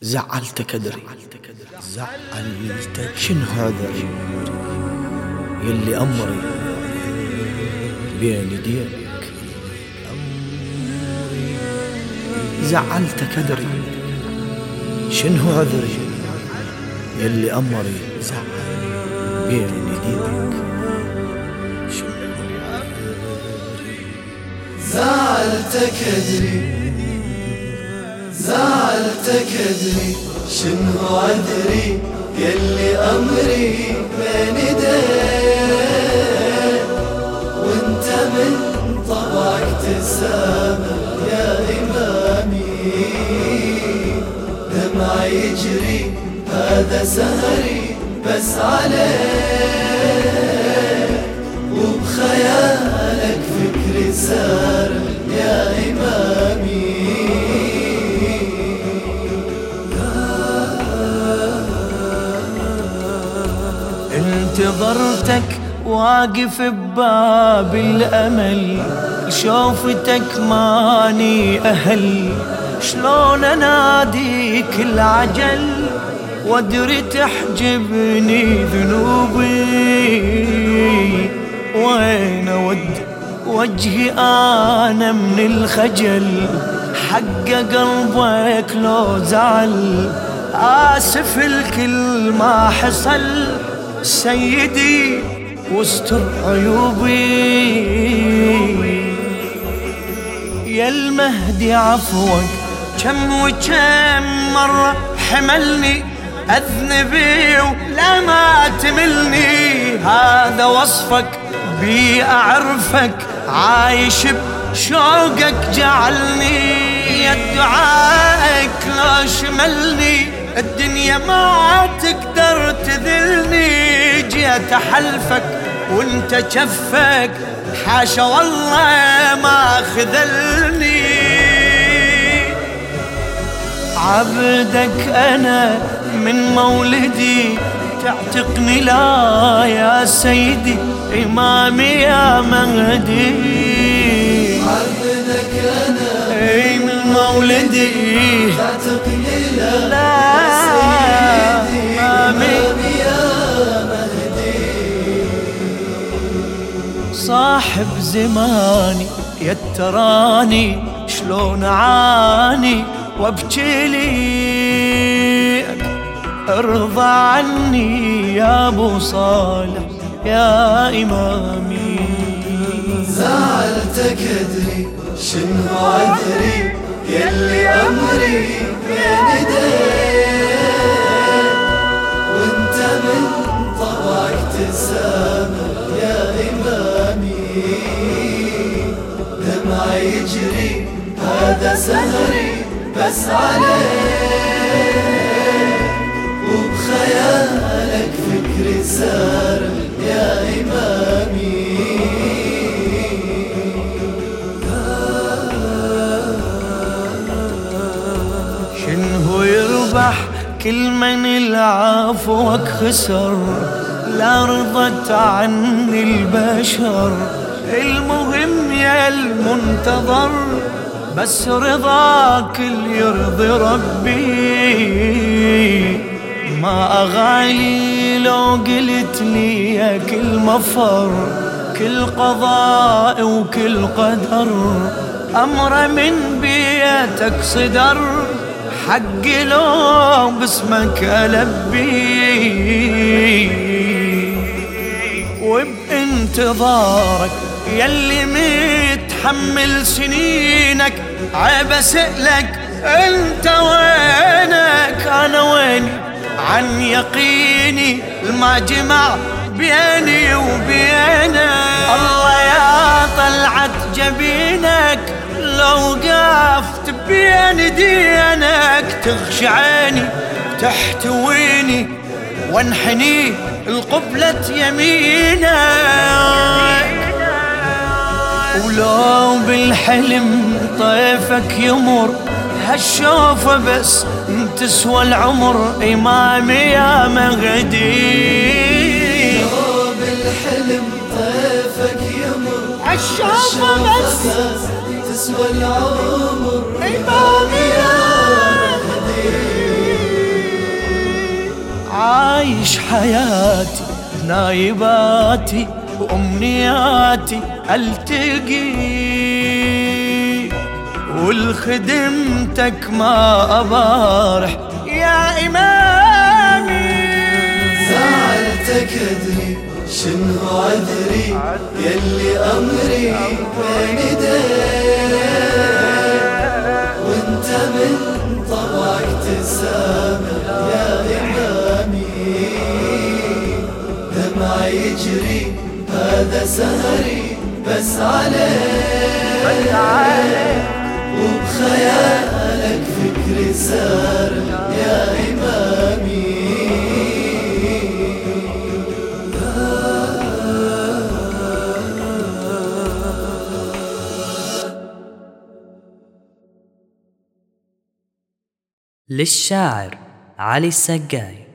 زعلتك ادري زعلتك شنو هذا؟ يلي أمري. بين يديك. زعلتك ادري شنو عذري يلي أمري. بين يديك. زعلتك ادري زعلتك أدري؟ شنو عذري يلي أمري بين ايديك وأنت من طبعك تسامح يا إمامي. دمع يجري هذا سهري بس عليك. وبخيالك فكري سار انتظرتك واقف بباب الأمل شوفتك ماني أهل. شلون أناديك العجل؟ وادري تحجبني ذنوبي. وين ود وجهي أنا من الخجل؟ حق قلبك لو زعل. آسف الكل ما حصل. سيدي واستر عيوبي يا المهدي عفوك كم وكم مرة حملني أذنبي ولا ما تملني. هذا وصفك بي أعرفك عايش بشوقك جعلني. يا دعائك لا شملني الدنيا ما تقدر تذلني. جيت احلفك وانت جفك حاشا والله ما خذلني. عبدك أنا من مولدي تعتقني لا يا سيدي إمامي يا مهدي. عبدك أنا اي من مولدي تعتقني لا لا صاحب زماني يتراني شلون أعاني؟ وأبكي ليك أرضى عني يا أبو صالح يا إمامي. زعلتك ادري شنو عذري يلي أمري بين ايديك سهري بس عليك. وبخيالك فكري سار يا إمامي. شنهو يربح كل من العفوك خسر لا رضت عني البشر. المهم يا المنتظر. بس رضاك اللي يرضي ربي. ما أغالي لو قلت لي يا كل مفر كل قضاء وكل قدر. أمر من بيتك صدر حق لو باسمك ألبي. وبانتظارك يلي متحمل سنينك عيب اسألك أنت وينك؟ أنا ويني عن يقيني ما جمع بيني وبينك. الله يا طلعت جبينك لو وقفت بين دينك تغشى عيني تحتويني وانحني القبلة يمينك. ولو بالحلم طيفك يمر هالشوفة بس تسوى العمر إمامي يا مغدي لو بالحلم طيفك يمر هالشوفة بس تسوى العمر إمامي يا مغدي عايش حياتي نايباتي وأمنياتي ألتقي والخدمتك ما أبارح يا إمامي. زعلتك أدري شنو عذري يلي أمري بين وأنت من طبعك تسامح يا إمامي. دمع يجري هذا سهري بس عليك. وبخيالك فكري سار يا إمامي. للشاعر علي السقاي.